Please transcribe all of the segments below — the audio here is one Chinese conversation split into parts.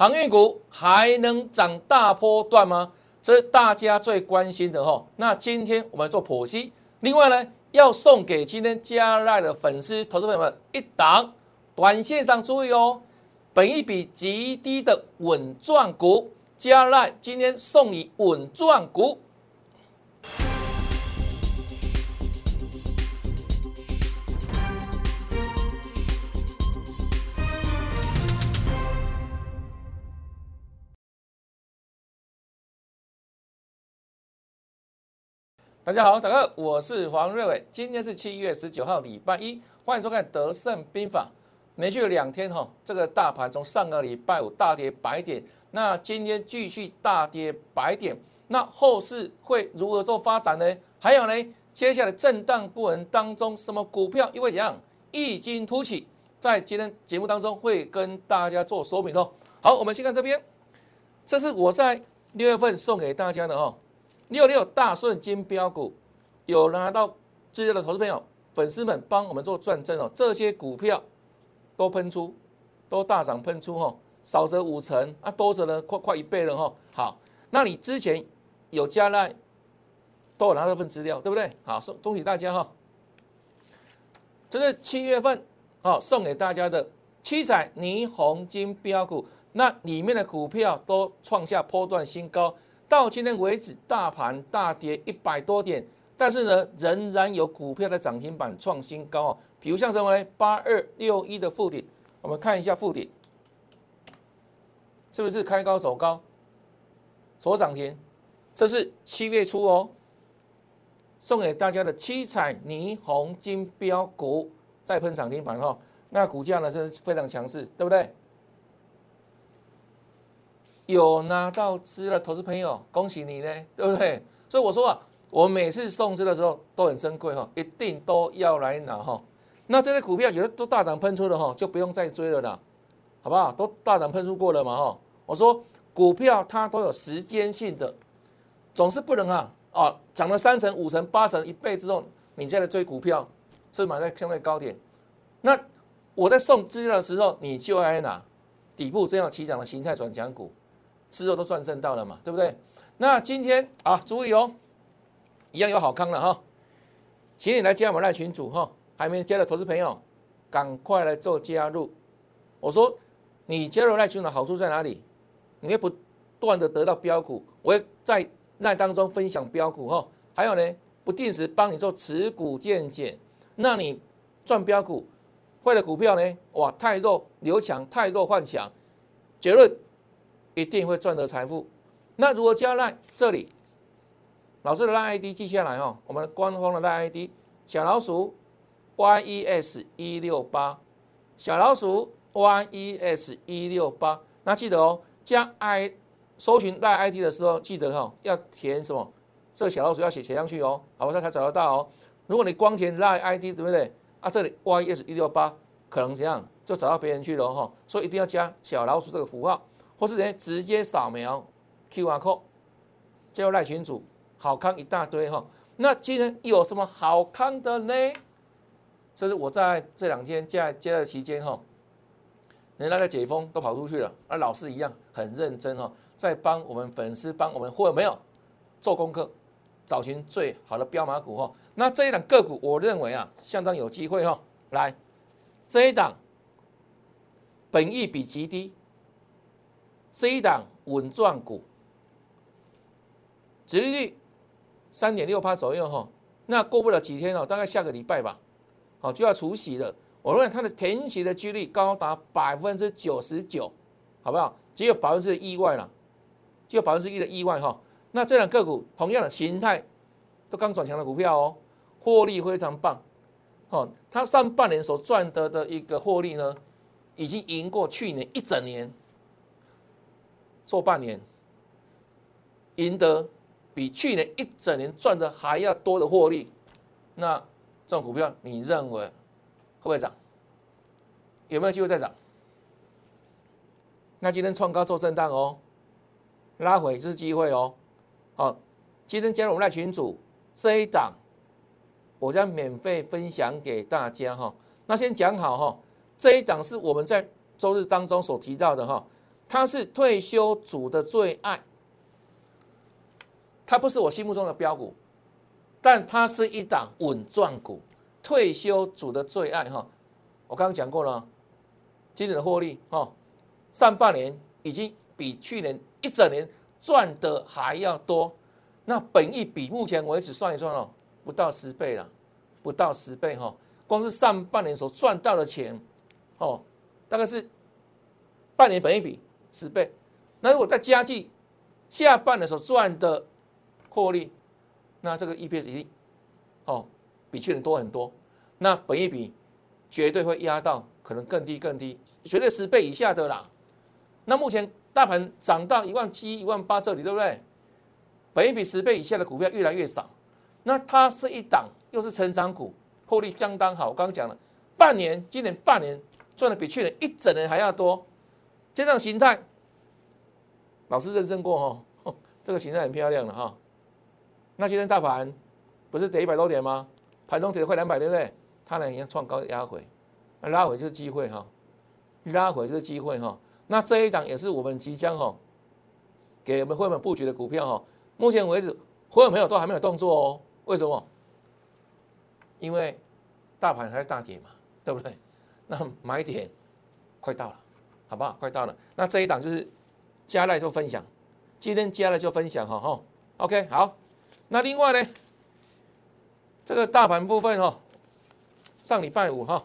航运股还能涨大波段吗？这是大家最关心的哈。那今天我们做剖析，另外呢，要送给今天加赖的粉丝、投资朋友们一档，短线上注意哦，本一笔极低的稳赚股，加赖今天送你稳赚股。大家好，大哥，我是黄瑞伟。今天是七月十九号，礼拜一，欢迎收看《德胜兵法》。连续两天哈，这个大盘从上个礼拜五大跌百点，那今天继续大跌百点，那后市会如何做发展呢？还有呢，接下来震荡过程当中，什么股票又会怎样异军突起？在今天节目当中会跟大家做说明哦。好，我们先看这边，这是我在六月份送给大家的哦。六六大顺金标股有拿到资料的投资朋友、粉丝们帮我们做转正哦，这些股票都喷出，都大涨喷出哈，少则五成啊，多则呢快快一倍了哈。好，那你之前有加赖，都有拿到份资料，对不对？好，送恭喜大家哈。这是七月份哦送给大家的七彩霓虹金标股，那里面的股票都创下波段新高。到今天为止，大盘大跌一百多点，但是呢，仍然有股票的涨停板创新高哦。比如像什么呢？八二六一的附顶，我们看一下附顶，是不是开高走高，所涨停？这是七月初哦，送给大家的七彩霓虹金标股再喷涨停板哈，那股价呢是非常强势，对不对？有拿到资的投资朋友，恭喜你呢，对不对？所以我说啊，我每次送资的时候都很珍贵哈，一定都要来拿哈。那这些股票有的都大涨喷出的哈，就不用再追了啦，好不好？都大涨喷出过了嘛哈。我说股票它都有时间性的，总是不能啊啊涨了三成、五成、八成、一倍之后，你再来追股票，是买在相对高点。那我在送资的时候，你就来拿底部这样起涨的形态转强股。之后都赚正到了嘛，对不对？那今天啊，注意哦，一样有好康了哈，请你来加我们赖群主哈，还没加的投资朋友，赶快来做加入。我说你加入赖群的好处在哪里？你会不断的得到标股，我会在那当中分享标股哈，还有呢，不定时帮你做持股见解，那你赚标股，坏的股票呢，哇，太弱留强，太弱换强，结论。一定会赚得财富。那如何加赖？这里老师的赖 ID 记下来哦。我们官方的赖 ID 小老鼠 YES 一六八，小老鼠 YES 一六八。那记得哦，加 I 搜寻赖 ID 的时候，记得哈要填什么？这个小老鼠要写写上去哦，好，他才找得到哦。如果你光填赖 ID，对不对？啊，这里 YES 一六八可能怎样就找到别人去了哈。所以一定要加小老鼠这个符号。或是人直接扫描 Q R code，加入赖群组，好康一大堆哈。那今天有什么好康的呢？这是我在这两天在接的期间哈，人家在解封都跑出去了，而老师一样很认真哈，在帮我们粉丝帮我们或没有做功课，找寻最好的标马股哈。那这一档个股，我认为啊，相当有机会哈。来，这一档本益比极低。这一档稳赚股，殖利率三点六趴左右哈，那过不了几天哦，大概下个礼拜吧，好就要除息了。我认为它的填息的几率高达百分之九十九，好不好？只有百分之意外了，只有百分之一的意外哈。那这两个股同样的形态，都刚转强的股票哦，获利非常棒，哦，它上半年所赚得的一个获利呢，已经赢过去年一整年。做半年，赢得比去年一整年赚的还要多的获利，那这种股票你认为会不会涨？有没有机会再涨？那今天创高做震荡哦，拉回就是机会哦。好，今天加入我们赖群组这一档，我将免费分享给大家哈。那先讲好哈，这一档是我们在周日当中所提到的哈。它是退休组的最爱，它不是我心目中的标股，但它是一档稳赚股，退休组的最爱哈。我刚刚讲过了，今年的获利哈，上半年已经比去年一整年赚的还要多，那本益比目前为止算一算哦，不到十倍了，不到十倍哈，光是上半年所赚到的钱哦，大概是半年本益比十倍，那如果在加计下半年所赚的获利，那这个 EPS 一定哦比去年多很多，那本一比。绝对会压到可能更低更低，绝对十倍以下的啦。那目前大盘涨到一万七、一万八这里，对不对？本一比十倍以下的股票越来越少。那它是一档，又是成长股，获利相当好。我刚刚讲了，半年今年半年赚的比去年一整年还要多。这样形态，老师认证过哈，这个形态很漂亮的哈。那今天大盘不是跌一百多点吗？盘中跌了快两百，对不对？它呢，已经创高压回，那拉回就是机会哈，拉回就是机会哈。那这一档也是我们即将哈，给我们会员布局的股票哈。目前为止，会员朋友都还没有动作哦。为什么？因为大盘还是大跌嘛，对不对？那买点快到了，好不好？快到了。那这一档就是加来做分享，今天加了就分享哈哈。OK，好。那另外呢，这个大盘部分哈。上礼拜五哈，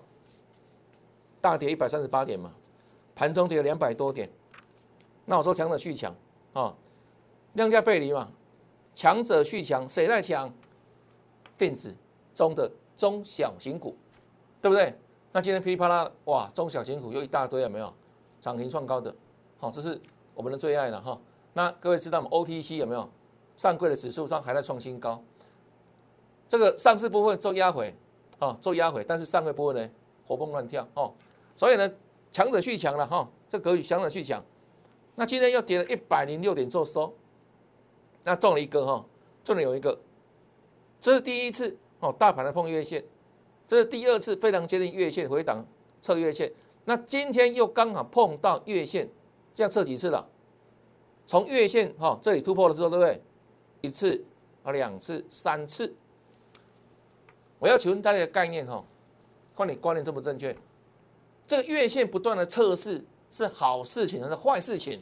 大跌一百三十八点嘛，盘中跌了两百多点。那我说强者续强啊，量价背离嘛，强者续强，谁在强？电子中的中小型股，对不对？那今天噼里啪啦，哇，中小型股又一大堆，有没有？涨停创高的，好，这是我们的最爱了哈。那各位知道吗？OTC 有没有？上柜的指数上还在创新高，这个上市部分做压回。啊，做压回，但是上个波呢活蹦乱跳哦，所以呢强者续强了哈，这格局强者续强。那今天又跌了一百零六点做收，那中了一个哈，中了有一个，这是第一次哦，大盘的碰月线，这是第二次非常接近月线回档测月线，那今天又刚好碰到月线，这样测几次了？从月线哈这里突破了之后，对不对？一次啊，两次，三次。我要请问大家的概念哈，看你观念正不正确？这个月线不断的测试是好事情还是坏事情？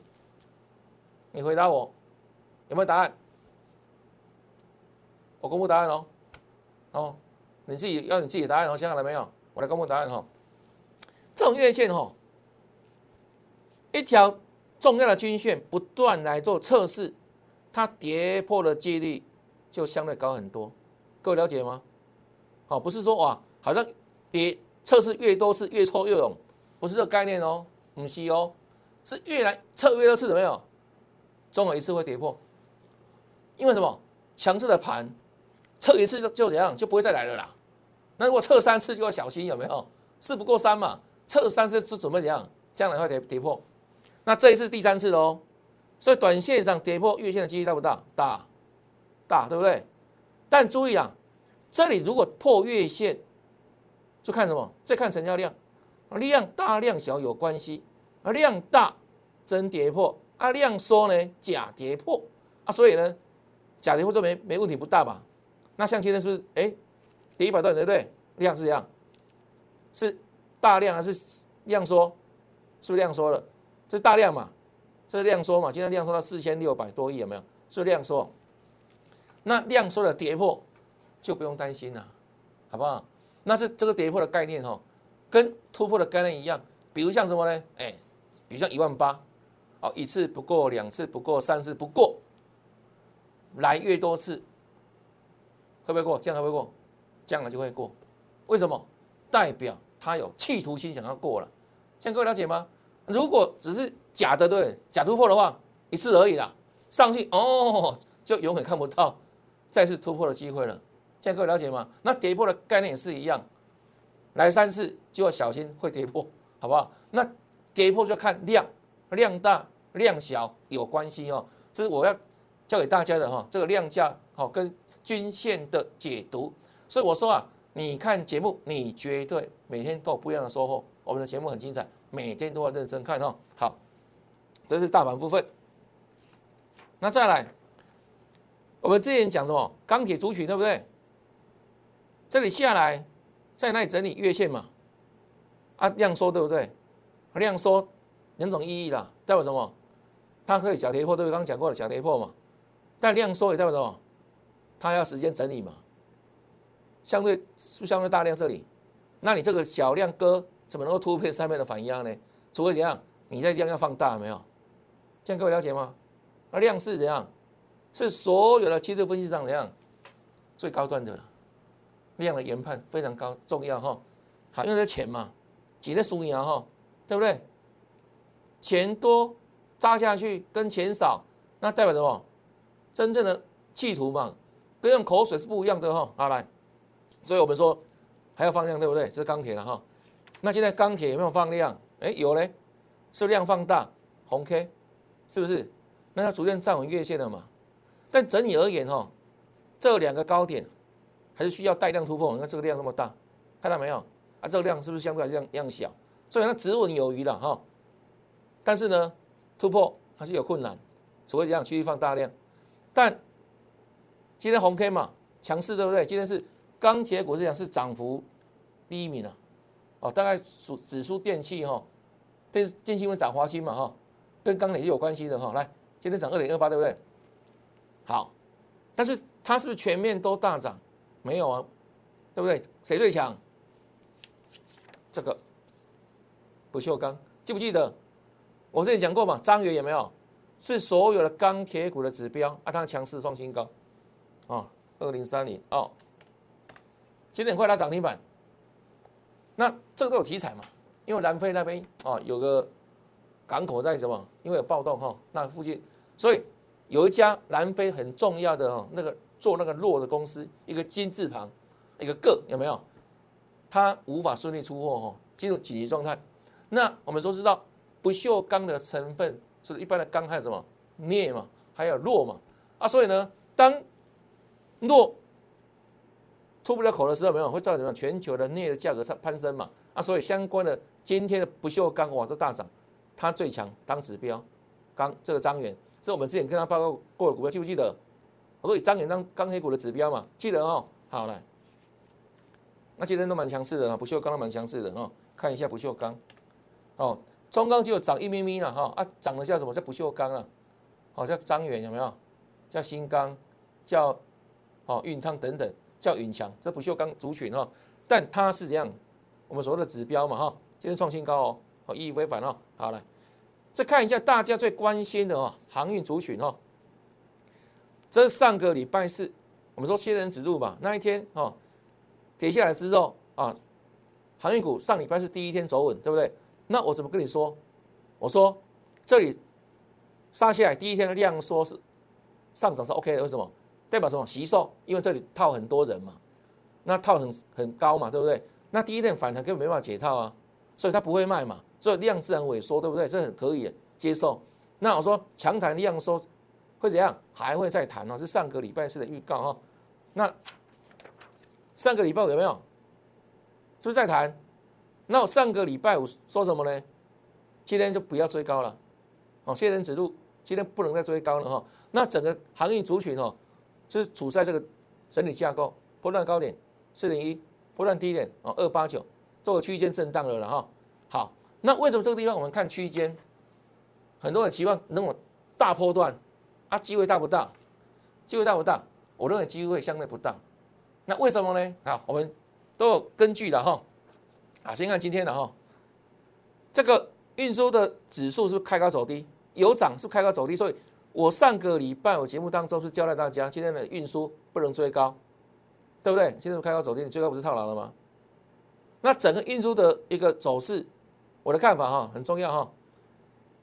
你回答我，有没有答案？我公布答案哦，哦，你自己要你自己答案哦，想好了没有？我来公布答案哈。这种月线哈，一条重要的均线不断来做测试，它跌破的几率就相对高很多。各位了解吗？哦，不是说哇，好像跌测试越多次越挫越勇，不是这个概念哦，不是哦，是越来测越多次，怎么样？总有一次会跌破，因为什么？强势的盘测一次就就怎样，就不会再来了啦。那如果测三次就要小心，有没有？事不过三嘛，测三次就准备怎样？将来会跌跌破。那这一次第三次喽，所以短线上跌破月线的几率大不大？大，大，对不对？但注意啊。这里如果破月线，就看什么？再看成交量，量大量小有关系，啊量大真跌破，啊量缩呢假跌破，啊所以呢假跌破就没没问题不大吧？那像今天是不是哎跌一百段对不对？量是这样，是大量还是量缩？是不是量缩了？这是大量嘛？这是量缩嘛？今天量缩到四千六百多亿有没有？是是量缩，那量缩的跌破。就不用担心了，好不好？那是这个跌破的概念哈，跟突破的概念一样。比如像什么呢？哎，比如像一万八，哦，一次不过，两次不过，三次不过，来越多次，会不会过？这样会不会过？这样了就会过。为什么？代表他有企图心想要过了。这样各位了解吗？如果只是假的对，假突破的话，一次而已啦，上去哦，就永远看不到再次突破的机会了。现在各位了解吗？那跌破的概念也是一样，来三次就要小心会跌破，好不好？那跌破就看量，量大量小有关系哦。这是我要教给大家的哈，这个量价好跟均线的解读。所以我说啊，你看节目，你绝对每天都有不一样的收获。我们的节目很精彩，每天都要认真看哦。好，这是大盘部分。那再来，我们之前讲什么？钢铁族群对不对？这里下来，在那里整理月线嘛，啊，量缩对不对？量缩两种意义啦，代表什么？它可以小跌破，对不对？刚刚讲过了小跌破嘛，但量缩也代表什么？它要时间整理嘛，相对是不是相对大量这里？那你这个小量哥怎么能够突破上面的反压呢？除非怎样？你在量要放大没有？这样各位了解吗？那量是怎样？是所有的技术分析上怎样最高端的？量的研判非常高重要哈，好，因为钱嘛，几的输赢哈，对不对？钱多扎下去跟钱少，那代表什么？真正的企图嘛，跟用口水是不一样的哈。好来，所以我们说还要放量，对不对？这是钢铁了哈。那现在钢铁有没有放量？哎，有嘞，是量放大，红 K，是不是？那它逐渐站稳月线了嘛？但整体而言哈，这两个高点。还是需要带量突破，你看这个量这么大，看到没有？啊，这个量是不是相对来讲量小？所以它止稳有余了哈。但是呢，突破还是有困难，除非这样继续放大量。但今天红 K 嘛，强势对不对？今天是钢铁股这样是涨幅第一名啊，哦，大概属指数电器哈，电电信会涨华兴嘛哈，跟钢铁是有关系的哈。来，今天涨二点二八对不对？好，但是它是不是全面都大涨？没有啊，对不对？谁最强？这个不锈钢，记不记得？我之前讲过嘛，张元有没有？是所有的钢铁股的指标啊，它强势创新高啊，二零三零哦，今天快拉涨停板。那这个都有题材嘛？因为南非那边啊有个港口在什么？因为有暴动哈，那附近，所以有一家南非很重要的哦那个。做那个弱的公司，一个金字旁，一个个有没有？它无法顺利出货哦，进入紧急状态。那我们都知道，不锈钢的成分是一般的钢还有什么镍嘛，还有弱嘛啊，所以呢，当弱出不了口的时候，没有会造成什么？全球的镍的价格上攀升嘛啊，所以相关的今天的不锈钢哇都大涨，它最强当指标，钢这个张元，这我们之前跟他报告过的股票，记不记得？我说以张元当钢铁股的指标嘛，记得哦。好来，那今天都蛮强势的啦，不锈钢都蛮强势的哦。看一下不锈钢，哦，中钢就涨一咪咪了哈啊，涨的叫什么？叫不锈钢啊，好叫张元有没有？叫新钢，叫哦运昌等等，叫允强，这不锈钢族群哈。但它是这样？我们所谓的指标嘛哈，今天创新高哦，意义非凡哦。好来，再看一下大家最关心的哦，航运族群哦。这是上个礼拜四，我们说仙人指路嘛，那一天哦，跌下来之后啊，航运股上礼拜是第一天走稳，对不对？那我怎么跟你说？我说这里杀下来第一天的量缩是上涨是 OK 的，为什么？代表什么？吸售，因为这里套很多人嘛，那套很很高嘛，对不对？那第一天反弹根本没办法解套啊，所以它不会卖嘛，所以量自然萎缩，对不对？这很可以接受。那我说强弹量缩。会怎样？还会再谈哦，是上个礼拜四的预告哈。那上个礼拜五有没有？是不是在谈？那我上个礼拜五说什么呢？今天就不要追高了哦。谢人指路今天不能再追高了哈。那整个行业族群哦，就是处在这个整理架构，波段高点四零一，波段低点哦二八九，做个区间震荡了了哈。好，那为什么这个地方我们看区间？很多人期望能有大波段。啊机会大不大？机会大不大？我认为机会相对不大。那为什么呢？好，我们都有根据的哈。啊，先看今天的哈，这个运输的指数是不是开高走低？有涨是开高走低，所以我上个礼拜我节目当中是交代大家，今天的运输不能追高，对不对？现在开高走低，你最高不是套牢了吗？那整个运输的一个走势，我的看法哈很重要哈。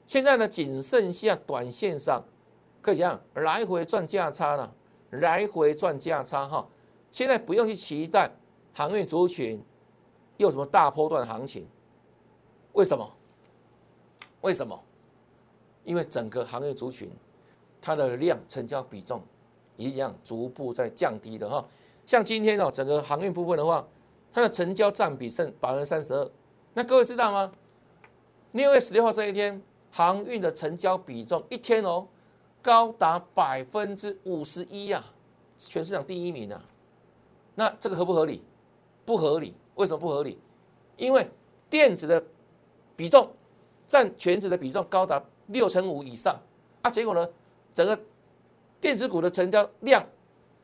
现在呢，仅剩下短线上。可以这样来回赚价差了，来回赚价差哈。现在不用去期待航运族群又什么大波段行情，为什么？为什么？因为整个行业族群它的量成交比重一样逐步在降低的哈。像今天哦，整个航运部分的话，它的成交占比剩百分之三十二。那各位知道吗？六月十六号这一天，航运的成交比重一天哦，高达百分之五十一呀，全市场第一名啊。那这个合不合理？不合理。为什么不合理？因为电子的比重占全值的比重高达六成五以上啊，结果呢，整个电子股的成交量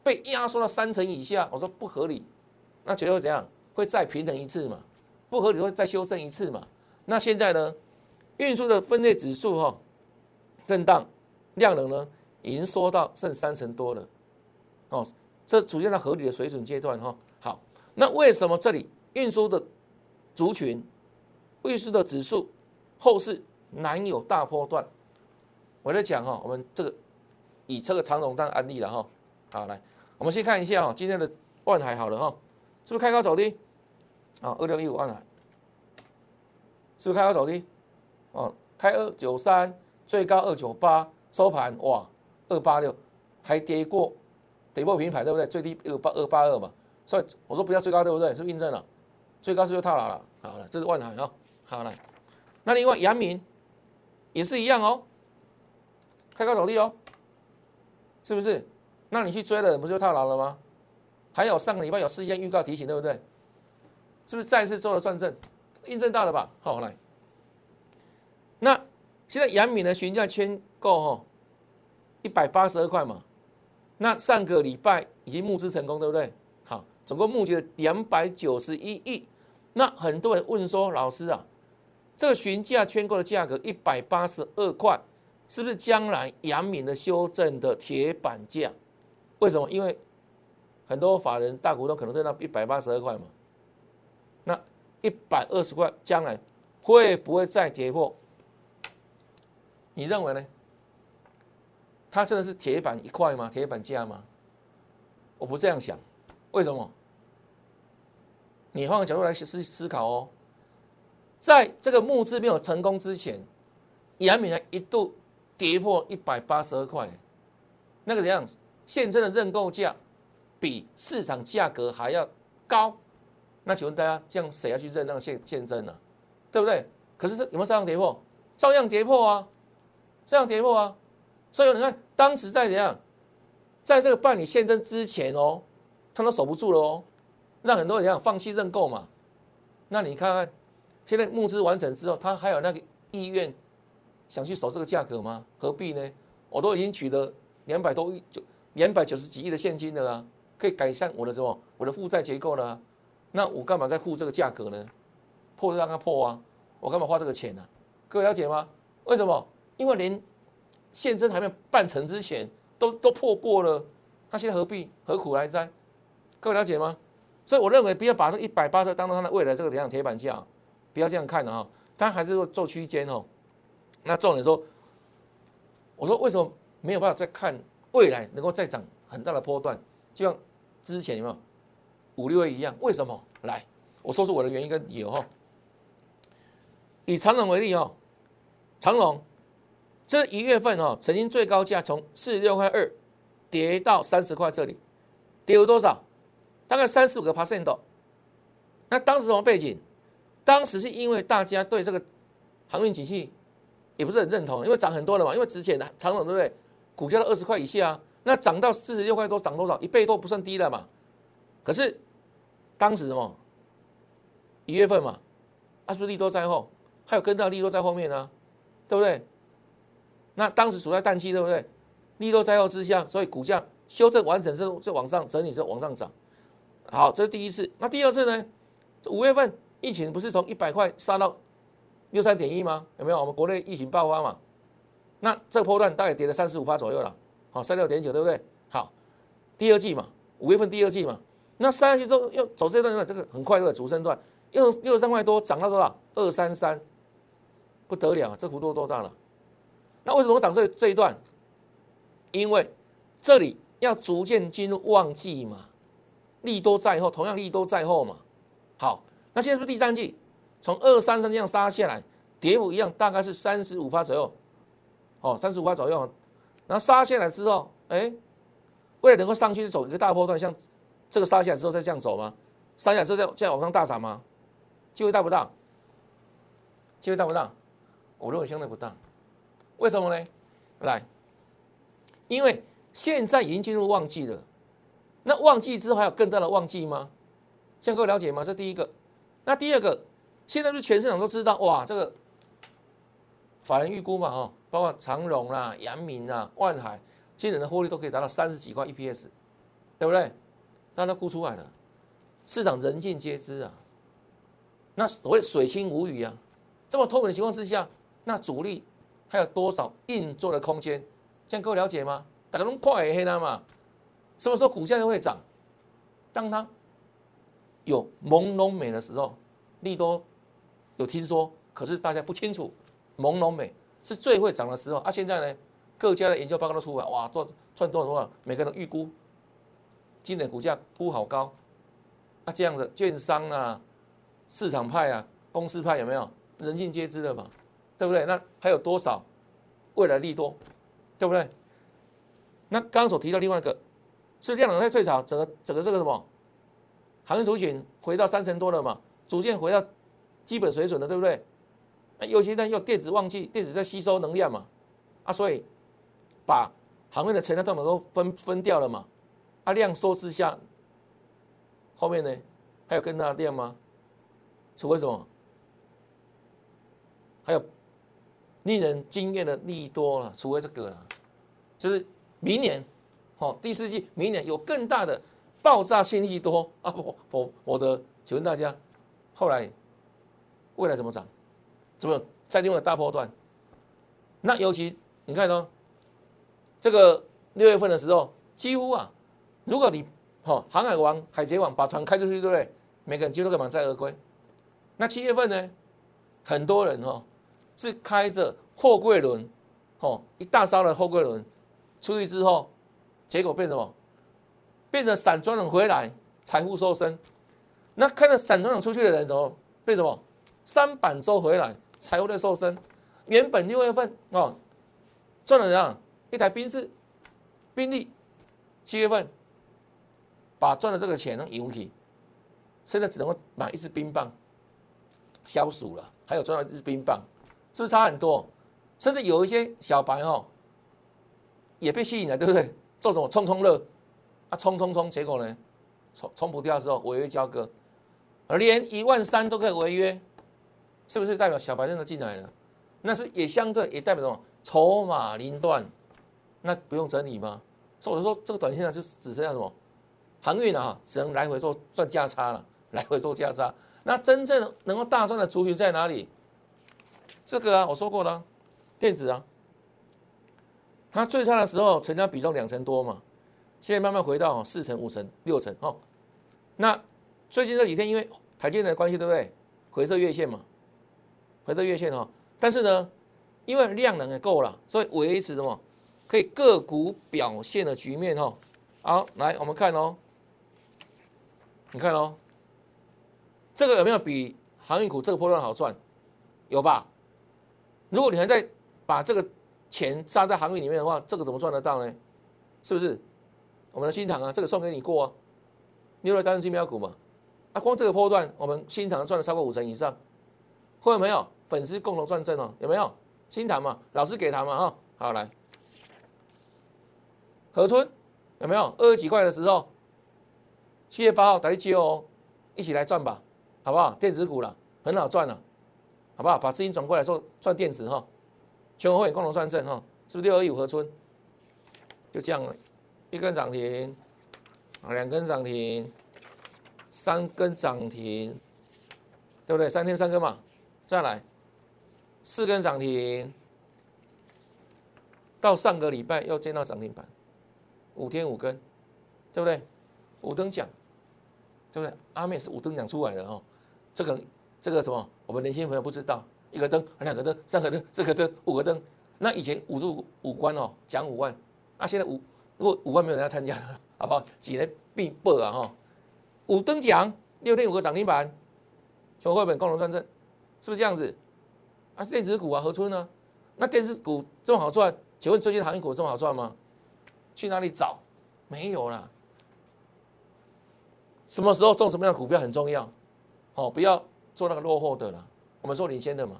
被压缩到三成以下，我说不合理。那觉得会怎样？会再平衡一次嘛？不合理会再修正一次嘛？那现在呢？运输的分类指数哈，震荡量能呢，已经缩到剩三成多了，哦，这逐渐到合理的水准阶段哈。好，那为什么这里运输的族群、运输的指数后市难有大波段？我在讲哈，我们这个以这个长龙当案例了哈。好，来，我们先看一下哈，今天的万海好了哈，是不是开高走低？啊，二六一五万海，是不是开高走低？哦，开二九三，最高二九八，收盘哇，二八六，还跌过，跌破平盘，对不对？最低二八二八二嘛，所以我说不要最高，对不对？是不是印证了？最高是不是套牢了？好了，这是万海啊，好了，那另外阳明也是一样哦，开高走低哦，是不是？那你去追了，不就套牢了吗？还有上个礼拜有事先预告提醒，对不对？是不是再次做了转正，印证到了吧？好来。那现在杨敏的询价签购哈，一百八十二块嘛。那上个礼拜已经募资成功，对不对？好，总共募集了两百九十一亿。那很多人问说，老师啊，这个询价圈购的价格一百八十二块，是不是将来阳明的修正的铁板价？为什么？因为很多法人大股东可能在那一百八十二块嘛。那一百二十块将来会不会再跌破？你认为呢？它真的是铁板一块吗？铁板价吗？我不这样想，为什么？你换个角度来思思考哦，在这个募资没有成功之前，阳明还一度跌破一百八十二块，那个怎样？现真的认购价比市场价格还要高，那请问大家，这样谁要去认那个现现真呢？对不对？可是有没有照样跌破？照样跌破啊！照样跌破啊，所以你看当时在怎样，在这个办理现增之前哦，他都守不住了哦，让很多人样放弃认购嘛。那你看看，现在募资完成之后，他还有那个意愿想去守这个价格吗？何必呢？我都已经取得两百多亿，就两百九十几亿的现金了啊，可以改善我的什么我的负债结构了。那我干嘛再付这个价格呢？破就让它破啊，我干嘛花这个钱呢？各位了解吗？为什么？因为连现真还没有办成之前，都都破过了，那现在何必何苦来哉？各位了解吗？所以我认为不要把这一百八十当做它的未来这个怎样铁板价，不要这样看的哈。它还是做做区间哦。那重点说，我说为什么没有办法再看未来能够再涨很大的波段，就像之前有没有五六位一样？为什么？来，我说出我的原因跟理由哈。以长隆为例哦，长隆。这一月份哦，曾经最高价从四十六块二跌到三十块，这里跌了多少？大概三十五个 percent。那当时什么背景？当时是因为大家对这个航运景气也不是很认同，因为涨很多了嘛，因为之前的长总对不对？股价到二十块以下啊，那涨到四十六块多，涨多少？一倍都不算低了嘛。可是当时什么？一月份嘛，阿是利多在后，还有跟到利多在后面呢，对不对？那当时处在淡季，对不对？利多在后之下，所以股价修正完成之后，就往上整理，之后往上涨。好，这是第一次。那第二次呢？五月份疫情不是从一百块杀到六三点一吗？有没有？我们国内疫情爆发嘛？那这个波段大概跌了三十五趴左右了。好，三六点九，对不对？好，第二季嘛，五月份第二季嘛。那三月之后又走这段，这个很快的主升段，又六十三块多，涨到多少？二三三，不得了，这幅度多大了？那为什么我涨这这一段？因为这里要逐渐进入旺季嘛，利多在后，同样利多在后嘛。好，那现在是不是第三季？从二三三这样杀下来，跌幅一样，大概是三十五趴左右。哦，三十五趴左右。然后杀下来之后，哎，为了能够上去走一个大波段，像这个杀下来之后再这样走吗？杀下来之后再再往上大涨吗？机会大不大？机会大不大？我认为相对不大。为什么呢？来，因为现在已经进入旺季了，那旺季之后还有更大的旺季吗？现在各位了解吗？这第一个。那第二个，现在不是全市场都知道哇，这个法人预估嘛，哈，包括长荣啦、阳明啊、万海，今年的获利都可以达到三十几块 EPS，对不对？大家估出来了，市场人尽皆知啊。那所谓水清无鱼啊，这么透明的情况之下，那主力还有多少运作的空间？这样各位了解吗？大家都快黑了嘛？什么时候股价就会涨？当它有朦胧美的时候，利多有听说，可是大家不清楚，朦胧美是最会涨的时候啊！现在呢，各家的研究报告都出来，哇，赚赚多少多少，每个人预估今年股价估好高啊！这样的券商啊、市场派啊、公司派有没有？人尽皆知的嘛，对不对？那还有多少未来利多，对不对？那刚刚所提到另外一个，是量能在最少，整个整个这个什么？行业族群回到三成多了嘛，逐渐回到基本水准的，对不对？那尤其呢，又电子旺季，电子在吸收能量嘛，啊，所以把行业的成交动能都分分掉了嘛，啊，量缩之下，后面呢还有更大的量吗？除非什么？还有令人惊艳的利多了，除非这个了，就是明年，好，第四季，明年有更大的。爆炸性利多啊！否否否则，请问大家，后来未来怎么涨？怎么再另外大波段？那尤其你看哦，这个六月份的时候，几乎啊，如果你哈航海王、海贼王把船开出去，对不对？每个人几乎都可以满载而归。那七月份呢，很多人哈是开着货柜轮，哦，一大艘的货柜轮出去之后，结果变什么？变成散装人回来，财富瘦身。那看到散装人出去的人怎么变什么？三板舟回来，财务的瘦身。原本六月份哦，赚了怎样？一台宾士、宾利，七月份把赚的这个钱呢用去，现在只能够买一支冰棒消暑了。还有赚到一支冰棒，是不是差很多？甚至有一些小白哦，也被吸引了，对不对？做什么冲冲乐？啊，冲冲冲！结果呢，冲冲不掉的时候，违约交割，连一万三都可以违约，是不是代表小白真的进来了？那是也相对也代表什么？筹码凌乱，那不用整理吗？所以我就说这个短线上就只剩下什么？航运啊，只能来回做赚价差了，来回做价差。那真正能够大赚的族群在哪里？这个啊，我说过了，电子啊，它最差的时候成交比重两成多嘛。现在慢慢回到四成、五成、六成哦。那最近这几天因为台积电的关系，对不对？回撤月线嘛，回到月线哦。但是呢，因为量能也够了，所以维持什么？可以个股表现的局面哦。好，来我们看哦，你看哦，这个有没有比航运股这个波段好赚？有吧？如果你还在把这个钱扎在航运里面的话，这个怎么赚得到呢？是不是？我们的新塘啊，这个送给你过啊，你有来担任金标股嘛？啊，光这个波段，我们新塘赚了超过五成以上，会有没有？粉丝共同赚正哦，有没有？新塘嘛，老师给他嘛哈，好来，河村有没有？二十几块的时候，七月八号打去接哦，一起来赚吧，好不好？电子股了，很好赚了，好不好？把资金转过来做赚电子哈，全国会共同赚正哈，是不是六二一五河村？就这样了。一根涨停，啊，两根涨停，三根涨停，对不对？三天三根嘛，再来四根涨停，到上个礼拜又见到涨停板，五天五根，对不对？五等奖，对不对？阿妹是五等奖出来的哦，这个这个什么？我们年轻朋友不知道，一个灯，两个灯，三个灯，四个灯，五个灯，那以前五入五关哦，奖五万，那现在五。如果五万没有人要参加，好不好？几年必报啊哈！五等奖，六天五个涨停板，从汇本共同赚正，是不是这样子？啊，电子股啊，何春呢？那电子股这么好赚？请问最近行业股这么好赚吗？去哪里找？没有啦。什么时候做什么样的股票很重要，哦，不要做那个落后的了。我们做领先的嘛。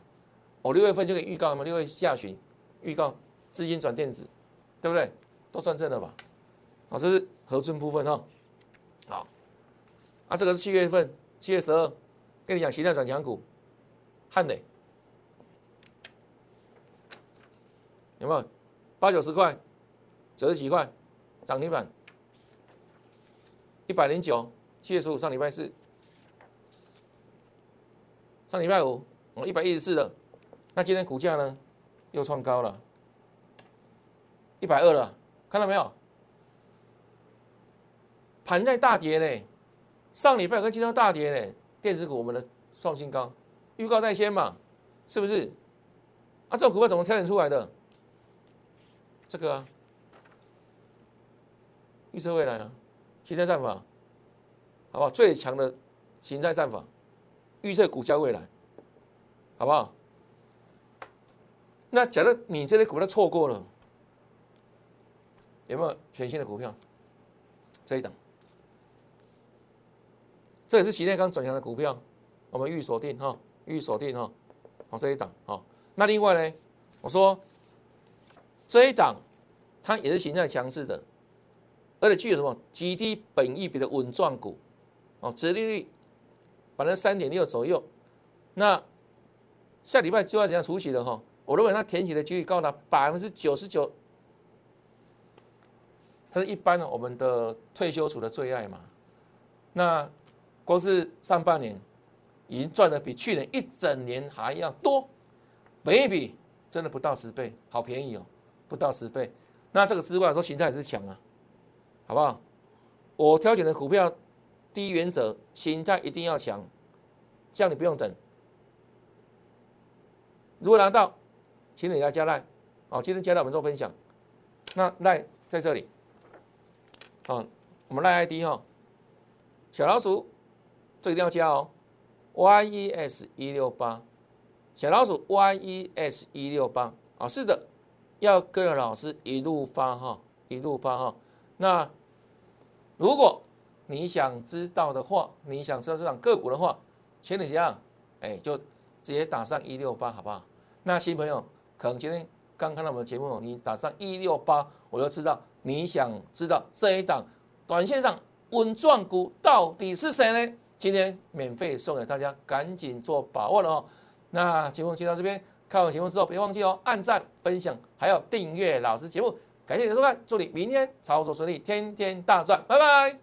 我六月份就可以预告嘛，六月下旬。预告资金转电子，对不对？都算正了吧？好，这是合尊部分哈。好，啊，这个是七月份，七月十二，跟你讲形态转强股，汉磊有没有？八九十块，九十几块，涨停板，一百零九，七月十五上礼拜四，上礼拜五，哦，一百一十四了。那今天股价呢，又创高了，一百二了，看到没有？盘在大跌呢，上礼拜跟今天大跌呢，电子股我们的创新高，预告在先嘛，是不是？啊，这种股票怎么挑选出来的？这个啊，预测未来啊，形态战法，好不好？最强的形态战法，预测股价未来，好不好？那假如你这类股票错过了，有没有全新的股票？这一档，这也是形态刚转强的股票，我们预锁定哈，预锁定哈，好这一档哈。那另外呢，我说。这一档，它也是形态强势的，而且具有什么极低本益比的稳赚股，哦，殖利率反正三点六左右。那下礼拜就要怎样除息了哈？我认为它填息的几率高达百分之九十九。它是一般的我们的退休储的最爱嘛。那光是上半年已经赚的比去年一整年还要多，本一比真的不到十倍，好便宜哦。不到十倍，那这个之外说形态也是强啊，好不好？我挑选的股票第一原则，形态一定要强，这样你不用等。如果拿到，请你来加赖，好，今天加赖我们做分享。那赖在这里，好，我们赖 ID 哈，小老鼠，这个一定要加哦，YES 一六八，小老鼠 YES 一六八，啊，是的。要跟着老师一路发哈，一路发哈。那如果你想知道的话，你想知道这档个股的话，请你怎样？哎，就直接打上一六八，好不好？那新朋友可能今天刚看到我们的节目，你打上一六八，我就知道你想知道这一档短线上稳赚股到底是谁呢？今天免费送给大家，赶紧做把握了哦。那节目就到这边。看完节目之后，别忘记哦，按赞、分享，还有订阅老师节目。感谢你的收看，祝你明天操作顺利，天天大赚，拜拜。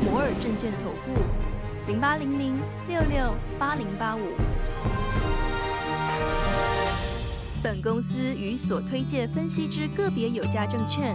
摩尔证券投顾零八零零六六八零八五。本公司与所推介分析之个别有价证券。